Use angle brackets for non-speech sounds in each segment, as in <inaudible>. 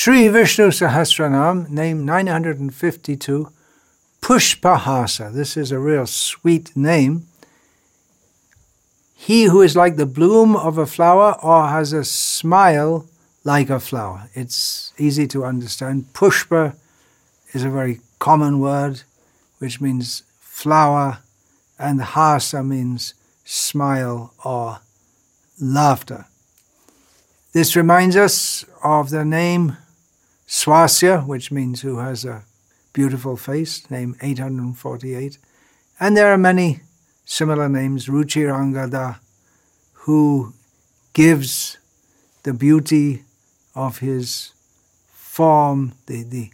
Sri Vishnu Sahasranam, name 952, Pushpahasa. This is a real sweet name. He who is like the bloom of a flower or has a smile like a flower. It's easy to understand. Pushpa is a very common word which means flower, and hasa means smile or laughter. This reminds us of the name Swasya, which means who has a beautiful face, name 848. And there are many similar names, Ruchirangada, who gives the beauty of his form, the, the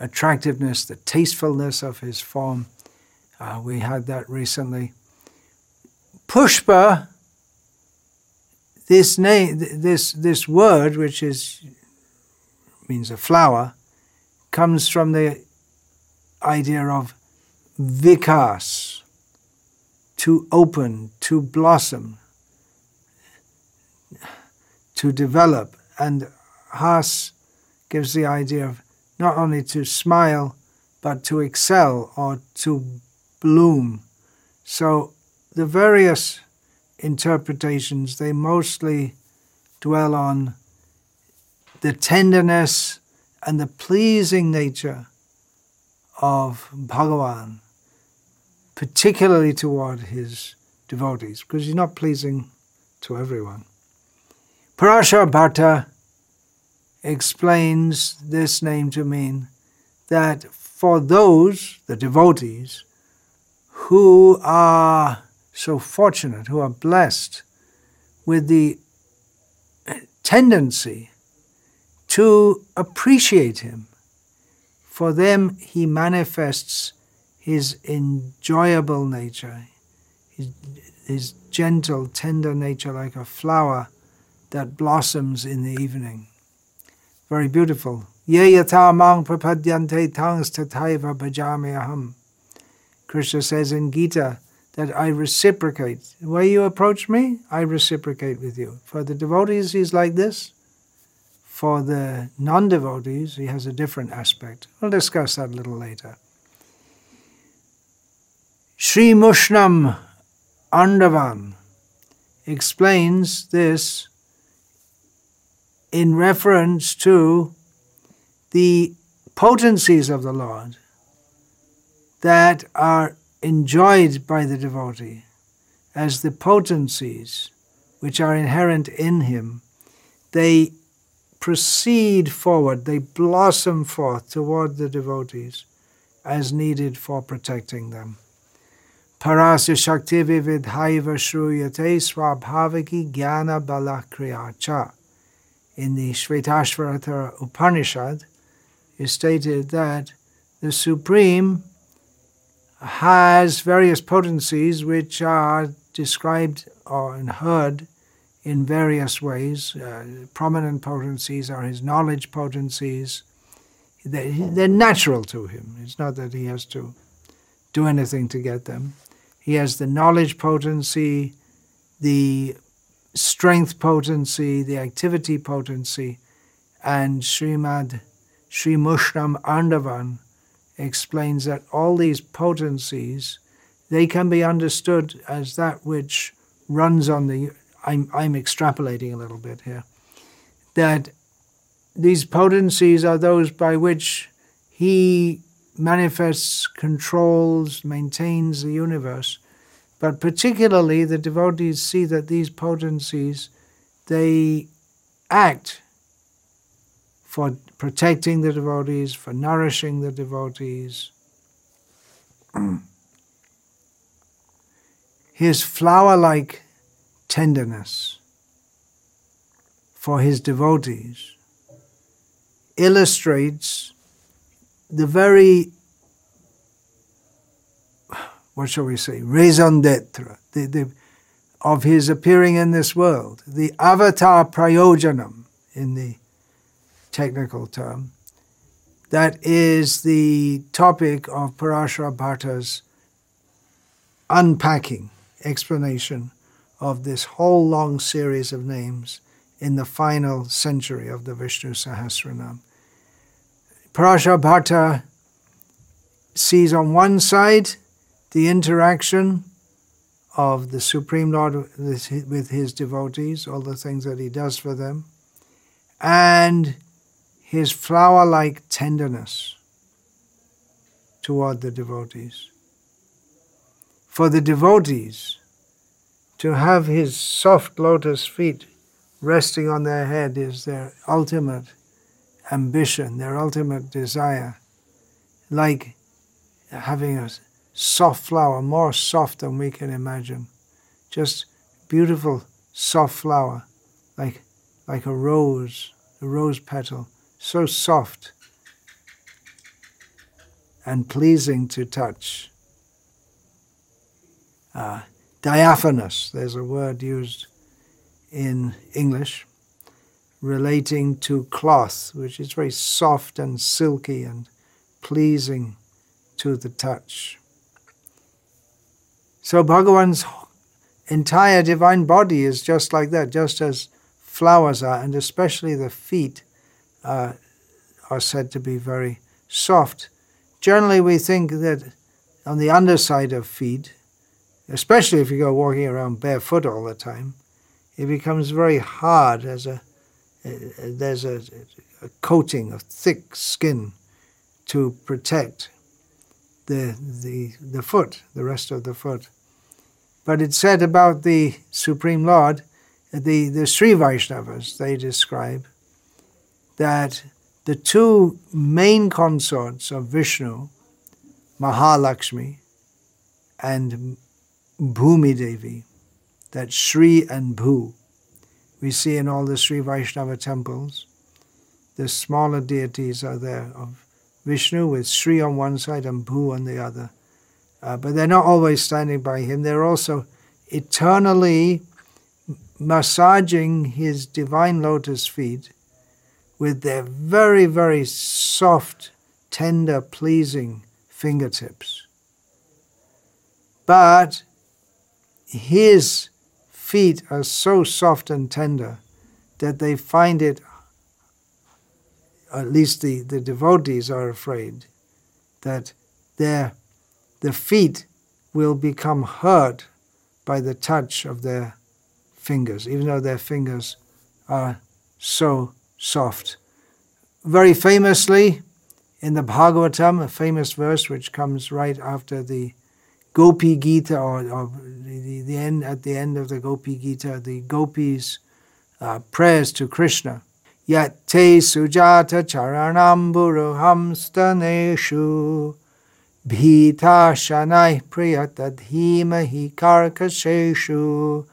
attractiveness, the tastefulness of his form. Uh, we had that recently. Pushpa, this name, this this word, which is means a flower, comes from the idea of vikas, to open, to blossom, to develop, and has gives the idea of not only to smile, but to excel or to bloom. So the various interpretations, they mostly dwell on the tenderness and the pleasing nature of Bhagavan, particularly toward his devotees, because he's not pleasing to everyone. Parashar Bhatta explains this name to mean that for those, the devotees, who are so fortunate, who are blessed with the tendency to appreciate Him, for them He manifests His enjoyable nature, His, his gentle, tender nature, like a flower that blossoms in the evening. Very beautiful. Ye yata mang prapadyante tangs tataiva bhajami aham. Krishna says in Gita that I reciprocate. The way you approach me, I reciprocate with you. For the devotees, he's like this. For the non devotees, he has a different aspect. We'll discuss that a little later. Sri Mushnam Andavan explains this in reference to the potencies of the Lord that are enjoyed by the devotee as the potencies which are inherent in him, they proceed forward, they blossom forth toward the devotees as needed for protecting them. Parasya Shakti Vividhaiva Shruyate Swabhavaki Jnana Balakriyacha in the Shvetashvatara Upanishad is stated that the Supreme has various potencies which are described or heard in various ways. Uh, prominent potencies are his knowledge potencies. They're, they're natural to him. It's not that he has to do anything to get them. He has the knowledge potency, the strength potency, the activity potency, and Srimad Sri Mushnam Andavan explains that all these potencies they can be understood as that which runs on the I'm I'm extrapolating a little bit here that these potencies are those by which he manifests, controls, maintains the universe but particularly, the devotees see that these potencies, they act for protecting the devotees, for nourishing the devotees. <clears throat> his flower like tenderness for his devotees illustrates the very what shall we say, raison d'etre, the, the, of his appearing in this world, the avatar prayojanam in the technical term, that is the topic of Parashara Bhatta's unpacking, explanation of this whole long series of names in the final century of the Vishnu Sahasranam. Prajapata sees on one side the interaction of the Supreme Lord with his devotees, all the things that he does for them, and his flower like tenderness toward the devotees. For the devotees, to have his soft lotus feet resting on their head is their ultimate ambition, their ultimate desire, like having a soft flower, more soft than we can imagine. Just beautiful, soft flower, like, like a rose, a rose petal, so soft and pleasing to touch. Uh, diaphanous, there's a word used in English relating to cloth, which is very soft and silky and pleasing to the touch. So Bhagavan's entire divine body is just like that, just as flowers are, and especially the feet uh, are said to be very soft. Generally, we think that on the underside of feet, especially if you go walking around barefoot all the time, it becomes very hard as a there's a, a coating of thick skin to protect the, the, the foot, the rest of the foot. But it's said about the Supreme Lord, the, the Sri Vaishnavas, they describe that the two main consorts of Vishnu, Mahalakshmi and Bhumi Devi, that Sri and Bhu, we see in all the Sri Vaishnava temples. The smaller deities are there of Vishnu with Sri on one side and Bhu on the other. Uh, but they're not always standing by him. They're also eternally massaging his divine lotus feet with their very, very soft, tender, pleasing fingertips. But his feet are so soft and tender that they find it, at least the, the devotees are afraid, that their, the feet will become hurt by the touch of their fingers, even though their fingers are so soft. Very famously, in the Bhagavatam, a famous verse which comes right after the Gopi Gita, or, or the, the, end at the end of the Gopi Gita, the gopis' uh, prayers to Krishna. Yat te sujata charanam buruham bhita shanai priyatadhimahi karkasheshu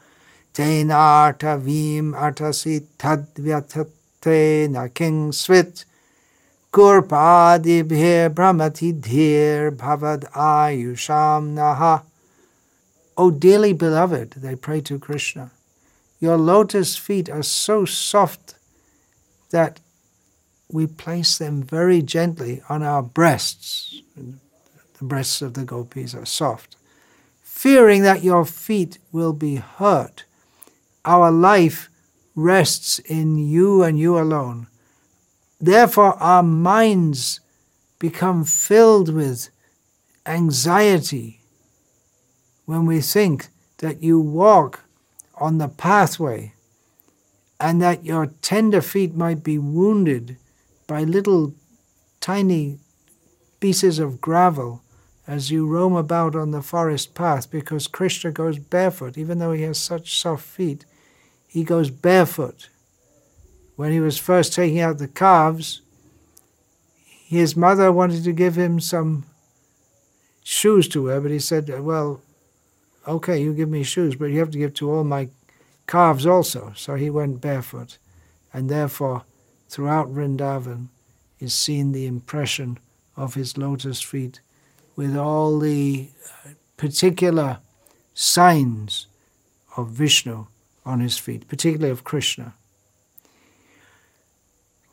tenarta vim artasi tadvyatate na king svit Gurpadibhir Brahmatidhir Bhavad Ayusham Naha. O dearly beloved, they pray to Krishna, your lotus feet are so soft that we place them very gently on our breasts. The breasts of the gopis are soft. Fearing that your feet will be hurt, our life rests in you and you alone. Therefore, our minds become filled with anxiety when we think that you walk on the pathway and that your tender feet might be wounded by little tiny pieces of gravel as you roam about on the forest path because Krishna goes barefoot. Even though he has such soft feet, he goes barefoot when he was first taking out the calves, his mother wanted to give him some shoes to wear, but he said, Well, okay, you give me shoes, but you have to give to all my calves also. So he went barefoot. And therefore, throughout Vrindavan is seen the impression of his lotus feet with all the uh, particular signs of Vishnu on his feet, particularly of Krishna.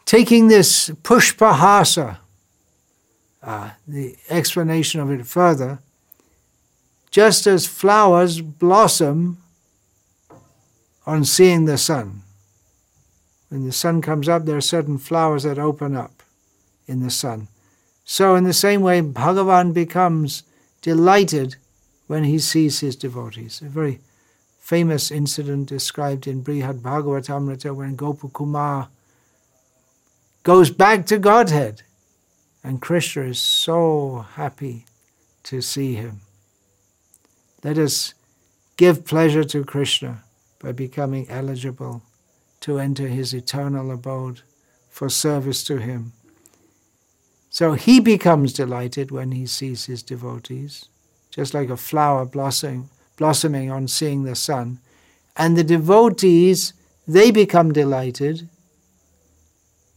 Taking this pushpahasa, uh, the explanation of it further, just as flowers blossom on seeing the sun. When the sun comes up, there are certain flowers that open up. in the sun. So, in the same way, Bhagavan becomes delighted when he sees his devotees. A very famous incident described in Brihad Bhagavatamrita when Gopakumar goes back to Godhead. And Krishna is so happy to see him. Let us give pleasure to Krishna by becoming eligible to enter his eternal abode for service to him. So he becomes delighted when he sees his devotees, just like a flower blossoming, blossoming on seeing the sun. And the devotees, they become delighted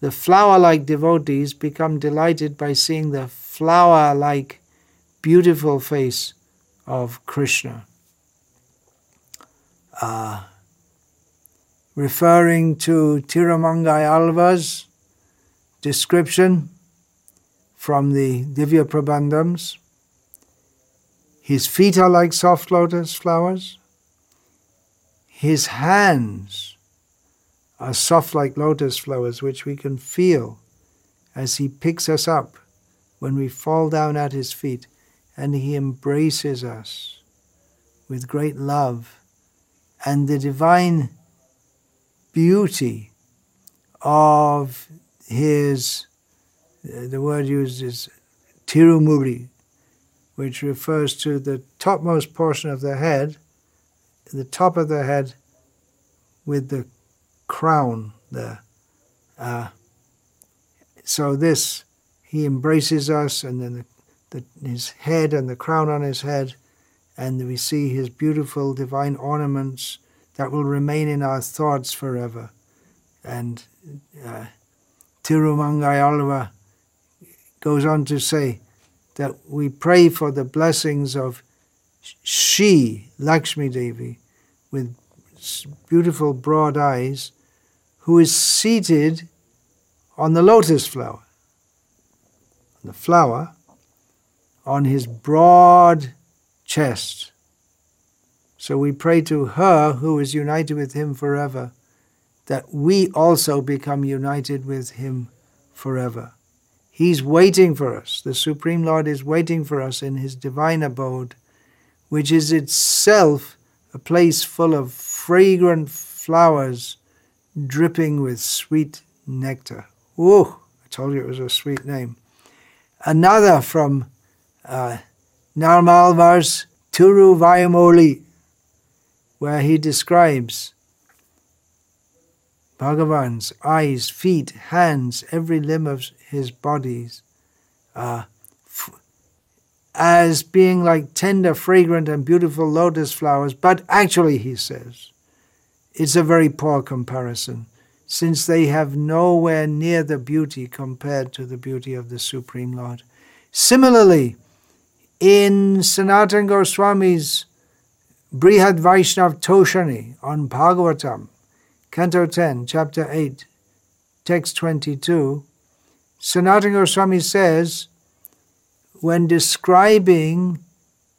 the flower like devotees become delighted by seeing the flower like beautiful face of Krishna. Uh, referring to Tirumangai Alvar's description from the Divya Prabandhams, his feet are like soft lotus flowers, his hands are soft like lotus flowers, which we can feel as He picks us up when we fall down at His feet and He embraces us with great love and the divine beauty of His, uh, the word used is tirumudi, which refers to the topmost portion of the head, the top of the head with the crown there. Uh, so this, he embraces us, and then the, the, his head and the crown on his head, and we see his beautiful divine ornaments that will remain in our thoughts forever. And uh, Tirumangai goes on to say that we pray for the blessings of she, Lakshmi Devi, with beautiful broad eyes, who is seated on the lotus flower. The flower on his broad chest. So we pray to her who is united with him forever, that we also become united with him forever. He's waiting for us. The Supreme Lord is waiting for us in his divine abode, which is itself a place full of fragrant flowers dripping with sweet nectar. Oh, I told you it was a sweet name. Another from uh, Nammalvar's Tiruvaymoli, where he describes Bhagavan's eyes, feet, hands, every limb of his bodies uh, f- as being like tender, fragrant, and beautiful lotus flowers. But actually, he says, it's a very poor comparison, since they have nowhere near the beauty compared to the beauty of the Supreme Lord. Similarly, in Sanatan Goswami's Brihad Vaishnav Toshani on Bhagavatam, Canto 10, Chapter 8, Text 22, Sanatan Goswami says, when describing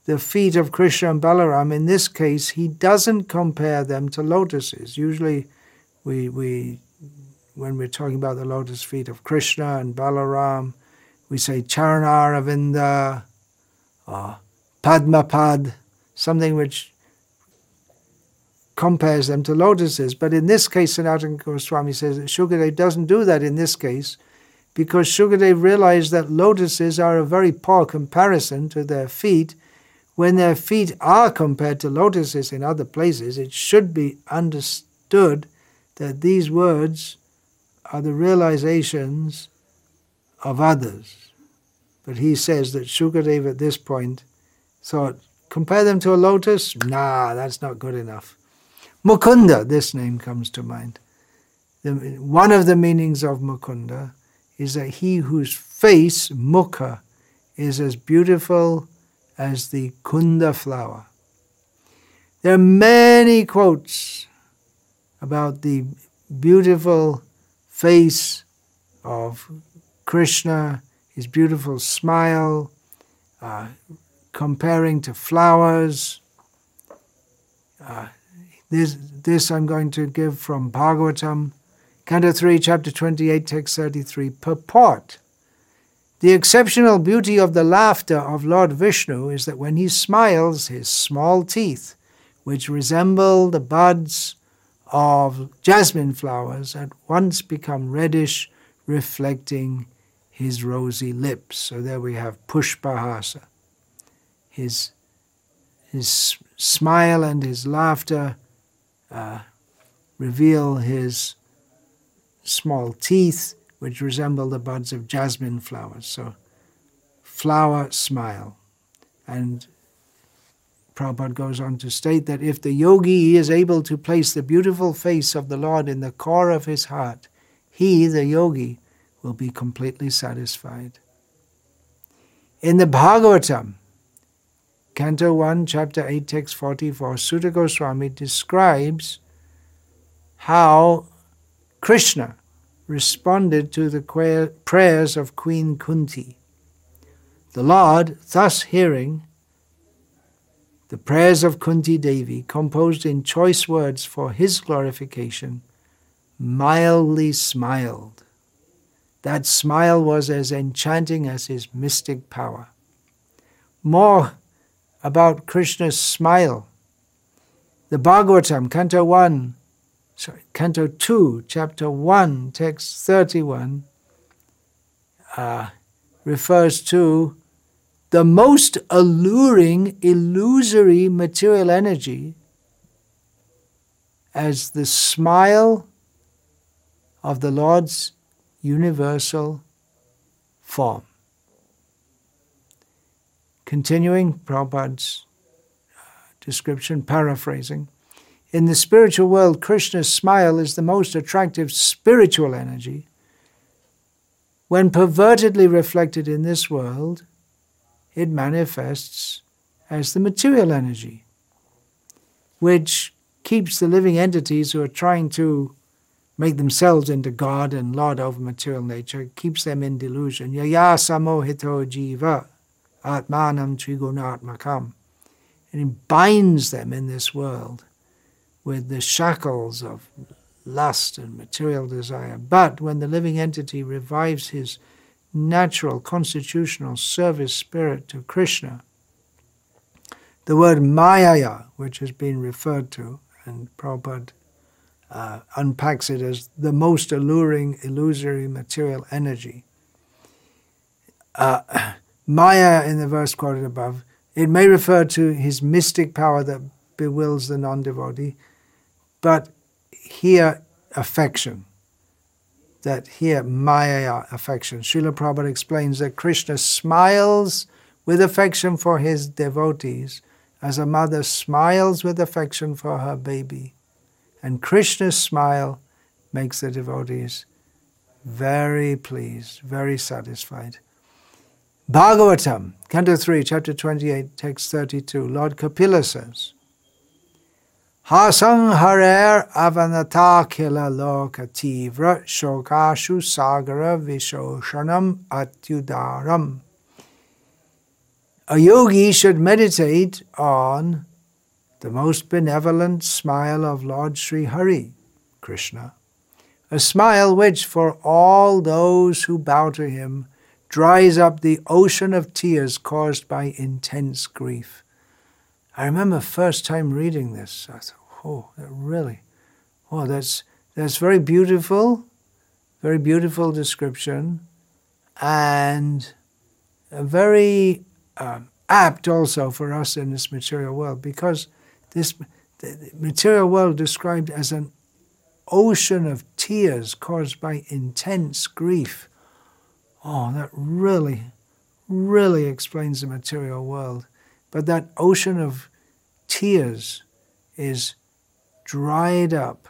the feet of Krishna and Balaram, in this case, he doesn't compare them to lotuses. Usually, we, we when we're talking about the lotus feet of Krishna and Balaram, we say Charanaravinda or Padmapad, something which compares them to lotuses. But in this case, Sanatana Goswami says that Shukadev doesn't do that in this case because Shukadev realized that lotuses are a very poor comparison to their feet when their feet are compared to lotuses in other places, it should be understood that these words are the realizations of others. But he says that Shukadev at this point thought, compare them to a lotus? Nah, that's not good enough. Mukunda, this name comes to mind. The, one of the meanings of Mukunda is that he whose face, mukha, is as beautiful as the kunda flower. There are many quotes about the beautiful face of Krishna, his beautiful smile, uh, comparing to flowers. Uh, this, this I'm going to give from Bhagavatam, Canto 3, Chapter 28, Text 33, purport The exceptional beauty of the laughter of Lord Vishnu is that when he smiles, his small teeth, which resemble the buds of jasmine flowers, at once become reddish, reflecting his rosy lips. So there we have Pushpahasa. His, his smile and his laughter uh, reveal his small teeth, which resemble the buds of jasmine flowers. So, flower smile. And Prabhupada goes on to state that if the yogi is able to place the beautiful face of the Lord in the core of his heart, he, the yogi, will be completely satisfied. In the Bhagavatam, Canto 1, Chapter 8, Text 44, Suta Goswami describes how Krishna responded to the prayers of Queen Kunti. The Lord, thus hearing the prayers of Kunti Devi, composed in choice words for his glorification, mildly smiled. That smile was as enchanting as his mystic power. More about Krishna's smile. The Bhagavatam, Canto 1, sorry, Canto 2, Chapter 1, Text 31, uh, refers to the most alluring, illusory material energy as the smile of the Lord's universal form. Continuing Prabhupada's uh, description, paraphrasing, in the spiritual world, Krishna's smile is the most attractive spiritual energy. When pervertedly reflected in this world, it manifests as the material energy, which keeps the living entities who are trying to make themselves into God and Lord over material nature, keeps them in delusion. Yaya samohito jiva atmanam trigunatmakam. And it binds them in this world with the shackles of lust and material desire. But when the living entity revives his natural constitutional service spirit to Krishna. The word Maya, which has been referred to, and Prabhupada uh, unpacks it as the most alluring, illusory material energy. Uh, <clears throat> Maya, in the verse quoted above, it may refer to his mystic power that bewilds the non devotee, but here, affection that here Maya affection. Srila Prabhupada explains that Krishna smiles with affection for his devotees as a mother smiles with affection for her baby. And Krishna's smile makes the devotees very pleased, very satisfied. Bhagavatam, Canto 3, Chapter 28, Text 32, Lord Kapila says, Hasanharer avanatakila loka tivra shokashu sagara vishoshanam atyudaram. A yogi should meditate on the most benevolent smile of Lord Sri Hari, Krishna, a smile which, for all those who bow to him, dries up the ocean of tears caused by intense grief. I remember first time reading this, I thought, oh, that really, oh, that's that's very beautiful, very beautiful description, and very uh, apt also for us in this material world because this material world described as an ocean of tears caused by intense grief. Oh, that really, really explains the material world. But that ocean of tears is dried up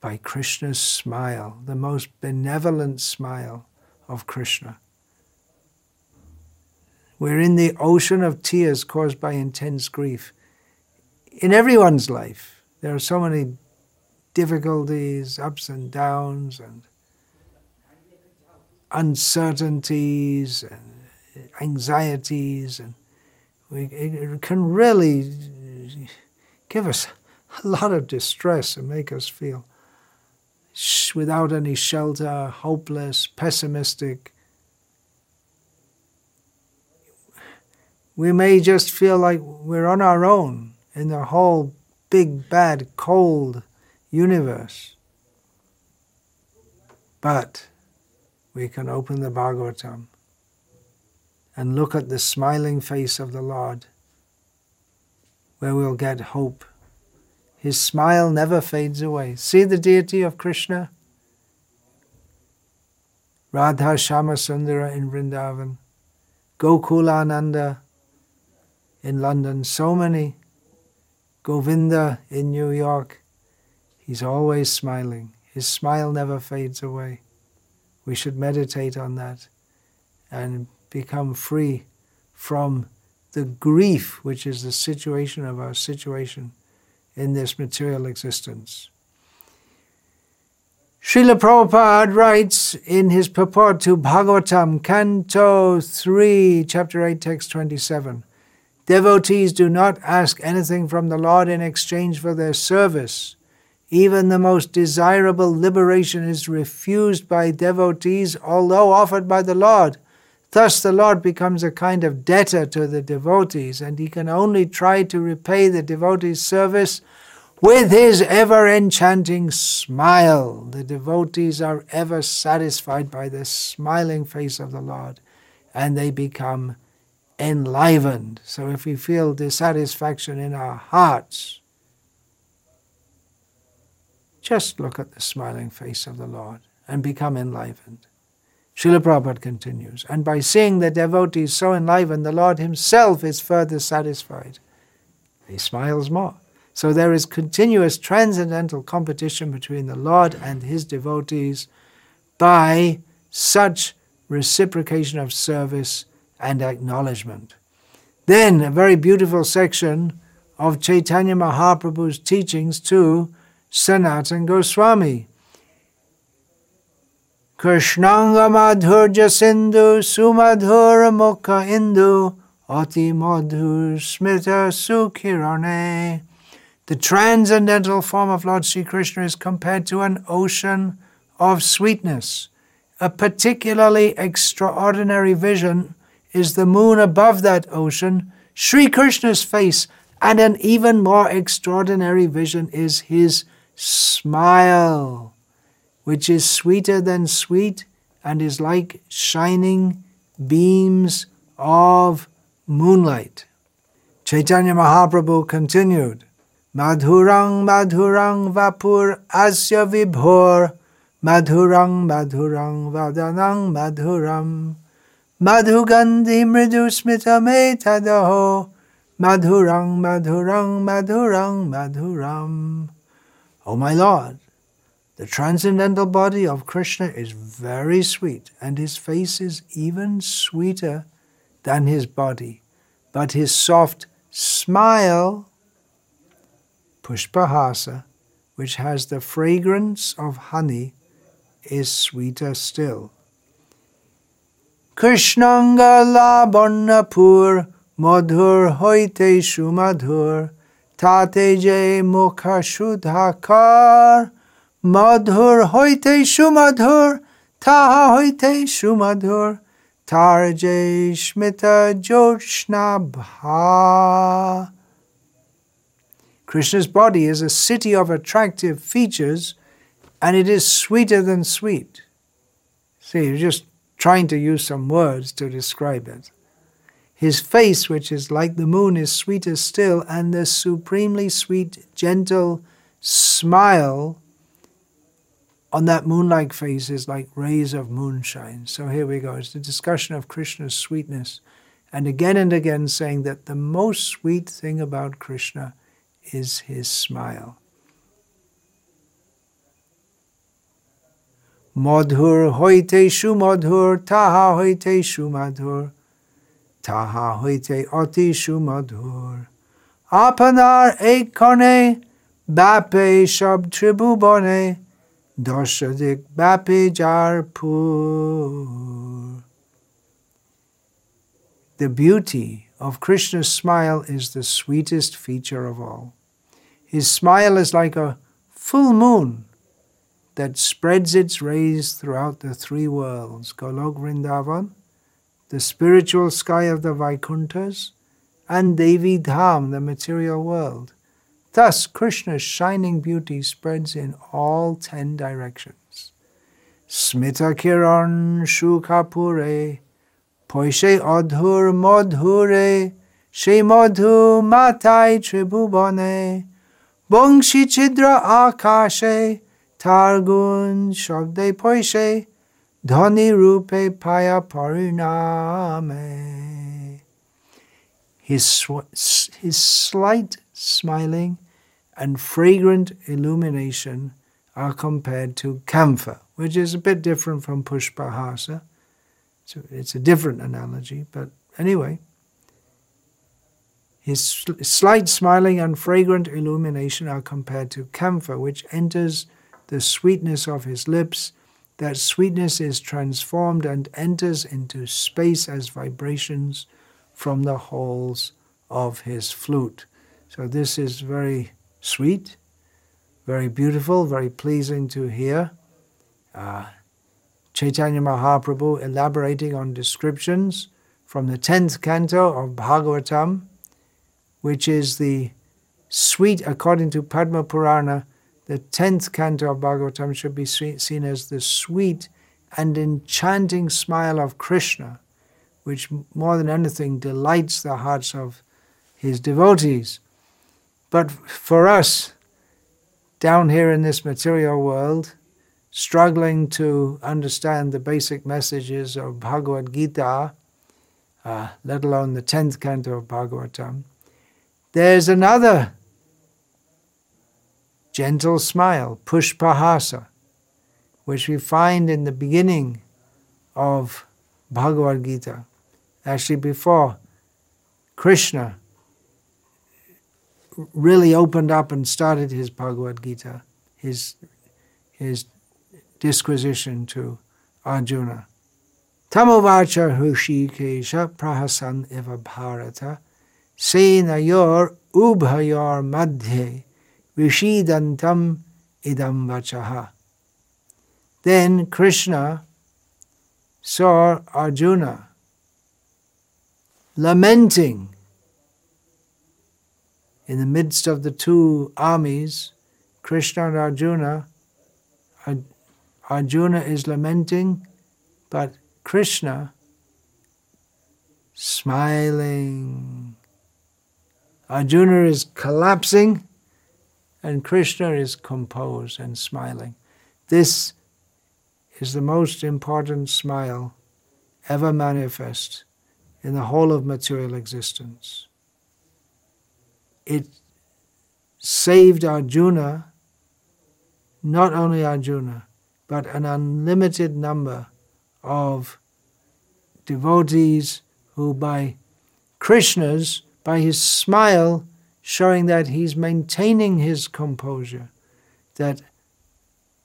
by Krishna's smile, the most benevolent smile of Krishna. We're in the ocean of tears caused by intense grief. In everyone's life, there are so many difficulties, ups and downs, and uncertainties, and anxieties, and we, it can really give us a lot of distress and make us feel, without any shelter, hopeless, pessimistic. We may just feel like we're on our own in the whole big, bad, cold universe. But we can open the Bhagavatam and look at the smiling face of the Lord, where we'll get hope. His smile never fades away. See the deity of Krishna? Radha Shama Sundara in Vrindavan, Gokulananda in London, so many, Govinda in New York. He's always smiling. His smile never fades away. We should meditate on that and become free from the grief which is the situation of our situation in this material existence. Srila Prabhupada writes in his purport to Bhagavatam, Canto 3, Chapter 8, Text 27 Devotees do not ask anything from the Lord in exchange for their service. Even the most desirable liberation is refused by devotees, although offered by the Lord. Thus, the Lord becomes a kind of debtor to the devotees, and he can only try to repay the devotees' service with his ever enchanting smile. The devotees are ever satisfied by the smiling face of the Lord, and they become enlivened. So, if we feel dissatisfaction in our hearts, just look at the smiling face of the Lord and become enlivened. Srila Prabhupada continues, and by seeing the devotees so enlivened, the Lord Himself is further satisfied. He smiles more. So there is continuous transcendental competition between the Lord and His devotees by such reciprocation of service and acknowledgement. Then, a very beautiful section of Chaitanya Mahaprabhu's teachings to Sanatan Goswami. Krishnanga Madhurya Sindhu Sumadhura Mukha Indu Ati Madhur Smita Sukhirane. The transcendental form of Lord Sri Krishna is compared to an ocean of sweetness. A particularly extraordinary vision is the moon above that ocean, Sri Krishna's face, and an even more extraordinary vision is his smile which is sweeter than sweet and is like shining beams of moonlight. Chaitanya Mahaprabhu continued, Madhurang Madhurang Vapur Asya Vibhor Madhurang Madhurang Vadanang Madhuram Madhugandhi Mridu Smita Metadaho Madhurang Madhurang Madhurang Madhuram O my Lord, the transcendental body of Krishna is very sweet, and his face is even sweeter than his body. But his soft smile, pushpahasa, which has the fragrance of honey, is sweeter still. Krishnanga labannapur madhur hoite shumadhur tate mukha shudhakar মধুর হইতে সুমধুর তাহা হইতে সুমধুর তার যে স্মিত জোৎস্না Krishna's body is a city of attractive features and it is sweeter than sweet. See, you're just trying to use some words to describe it. His face, which is like the moon, is sweeter still, and the supremely sweet, gentle smile on that moonlike face is like rays of moonshine. So here we go. It's the discussion of Krishna's sweetness. And again and again saying that the most sweet thing about Krishna is his smile. Madhur hoite shumadhur, taha hoite shumadhur, taha hoite ati shumadhur. Apanar ekone, bape shab tribubone, দশদিক ব্যাপী The beauty of Krishna's smile is the sweetest feature of all. His smile is like a full moon, that spreads its rays throughout the three worlds Golok Vrindavan, the spiritual sky of the Vaikunthas, and Devi Dham, the material world. Thus, Krishna's shining beauty spreads in all ten directions. Smita Kiran Shukapure, Poishe Adhur Madhure, She Madhu Matai Tribhubane, Bongshi Chidra Akashe, Targun Shabde Poishe, Dhani Rupe Paya Pariname. His, sw- his slight smiling and fragrant illumination are compared to camphor, which is a bit different from pushpahasa. So it's a different analogy, but anyway. His slight smiling and fragrant illumination are compared to camphor, which enters the sweetness of his lips. That sweetness is transformed and enters into space as vibrations from the holes of his flute. So this is very sweet, very beautiful, very pleasing to hear. Uh, Chaitanya Mahaprabhu elaborating on descriptions from the 10th canto of Bhagavatam which is the sweet, according to Padma Purana, the 10th canto of Bhagavatam should be seen as the sweet and enchanting smile of Krishna, which more than anything delights the hearts of his devotees. But for us, down here in this material world, struggling to understand the basic messages of Bhagavad Gita, uh, let alone the 10th canto of Bhagavatam, there's another gentle smile, pushpahasa, which we find in the beginning of Bhagavad Gita. Actually, before Krishna really opened up and started his Bhagavad Gita, his, his disquisition to Arjuna. Tamovacha Hrishikesha Prahasan Eva Bharata senayor ubhayor madhye vishidantam idam vachaha. Then Krishna saw Arjuna lamenting in the midst of the two armies, Krishna and Arjuna. Arjuna is lamenting, but Krishna smiling Arjuna is collapsing and Krishna is composed and smiling. This is the most important smile ever manifest in the whole of material existence. It saved Arjuna, not only Arjuna, but an unlimited number of devotees who, by Krishna's by his smile showing that he's maintaining his composure, that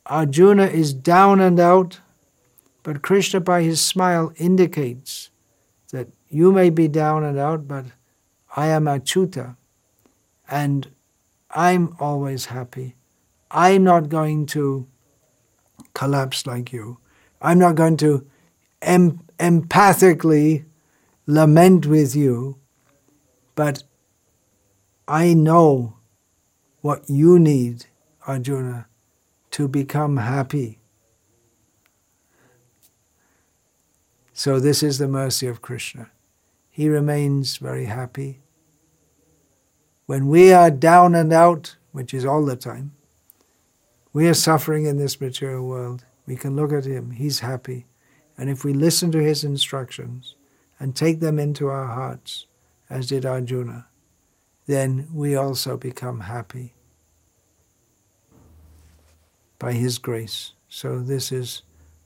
Arjuna is down and out, but Krishna by his smile indicates that you may be down and out, but I am Achyuta, and I'm always happy. I'm not going to collapse like you. I'm not going to em- empathically lament with you but I know what you need, Arjuna, to become happy. So, this is the mercy of Krishna. He remains very happy. When we are down and out, which is all the time, we are suffering in this material world. We can look at him, he's happy. And if we listen to his instructions and take them into our hearts, as did Arjuna, then we also become happy by his grace. So this is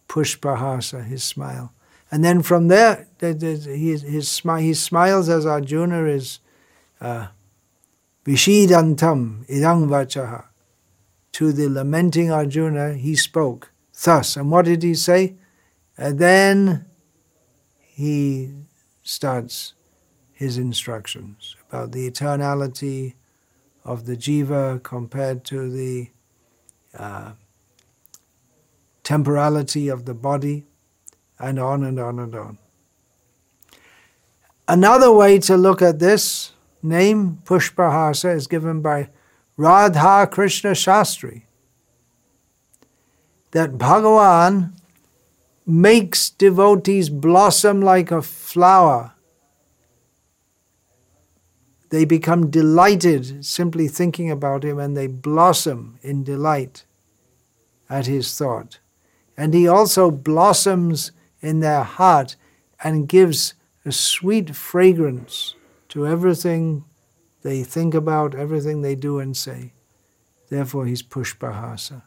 Pushpahasa, his smile. And then from there, his, his, he smiles as Arjuna is uh, Vishidantam idang vachaha. To the lamenting Arjuna, he spoke thus. And what did he say? And then he starts his instructions about the eternality of the jiva compared to the uh, temporality of the body, and on and on and on. Another way to look at this name, Pushpahasa, is given by Radha Krishna Shastri. That Bhagavan makes devotees blossom like a flower. They become delighted simply thinking about him and they blossom in delight at his thought. And he also blossoms in their heart and gives a sweet fragrance to everything they think about, everything they do and say. Therefore, he's Pushpahasa.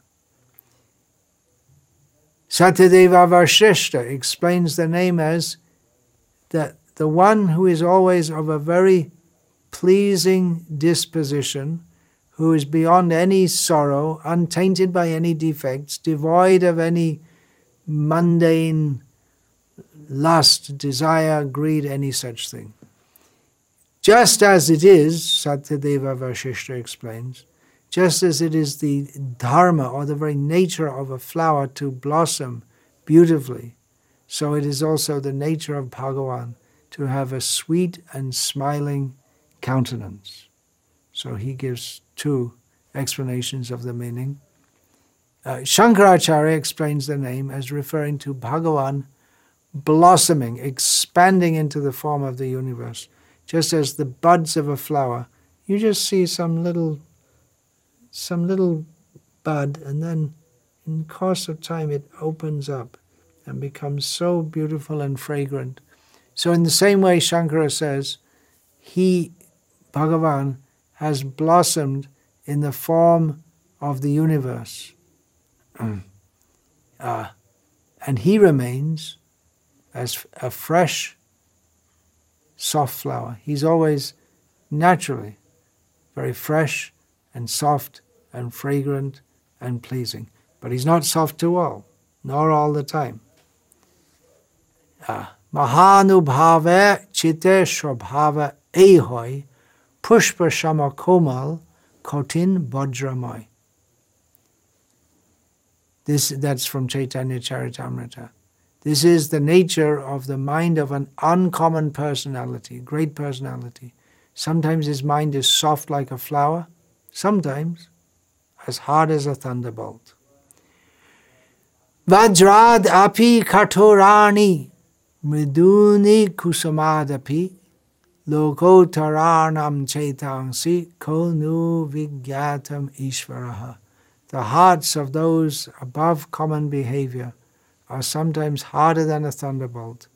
Satyadeva Vashishta explains the name as that the one who is always of a very pleasing disposition, who is beyond any sorrow, untainted by any defects, devoid of any mundane lust, desire, greed, any such thing. Just as it is, Satyadeva Vashishta explains, just as it is the dharma or the very nature of a flower to blossom beautifully, so it is also the nature of Bhagavan to have a sweet and smiling countenance. So he gives two explanations of the meaning. Uh, Shankaracharya explains the name as referring to Bhagavan blossoming, expanding into the form of the universe, just as the buds of a flower. You just see some little some little bud, and then in the course of time it opens up and becomes so beautiful and fragrant. So, in the same way, Shankara says, he, Bhagavan, has blossomed in the form of the universe. uh, <clears throat> and he remains as a fresh, soft flower. He's always naturally very fresh and soft and fragrant and pleasing. But he's not soft to all, nor all the time. Ah, Mahanubhava chite shobhava ehoi pushpa shama komal kotin bajramai. This, that's from Chaitanya Charitamrita. This is the nature of the mind of an uncommon personality, great personality. Sometimes his mind is soft like a flower, sometimes as hard as a thunderbolt. Vajrad api katorani mriduni kusumadapi lokotaranam chaitangsi konu vigyatam ishvaraha. The hearts of those above common behavior are sometimes harder than a thunderbolt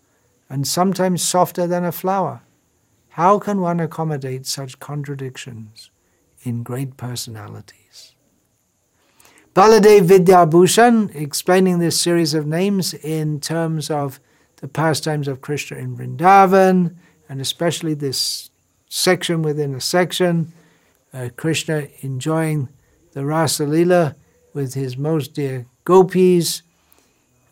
and sometimes softer than a flower. How can one accommodate such contradictions in great personalities? Baladev Vidyabhushan, explaining this series of names in terms of the pastimes of Krishna in Vrindavan, and especially this section within a section, uh, Krishna enjoying the Rasa with his most dear gopis.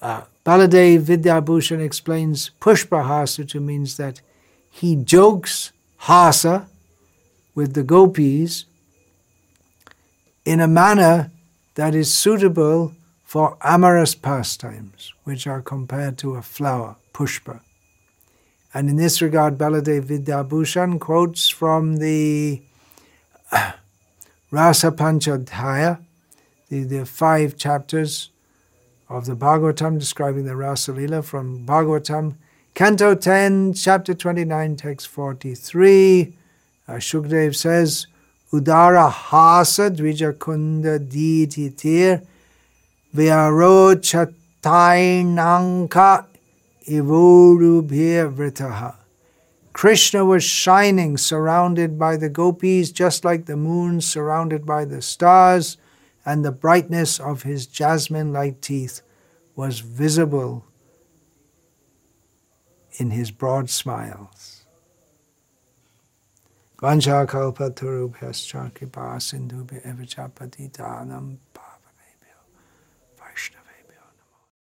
Uh, Baladev Vidyabhushan explains Pushpahasa to means that he jokes hasa with the gopis in a manner that is suitable for amorous pastimes, which are compared to a flower, pushpa. And in this regard, Baladev Vidyabhushan quotes from the Rasa Panchadhyaya, the, the five chapters of the Bhagavatam describing the Rasa Lila from Bhagavatam, Canto 10, chapter 29, text 43. Uh, Shukdev says, Udara hasa dvijakunda dititir vyaro chatainanka ivorubhir vritaha. Krishna was shining, surrounded by the gopis, just like the moon surrounded by the stars, and the brightness of his jasmine like teeth was visible in his broad smiles.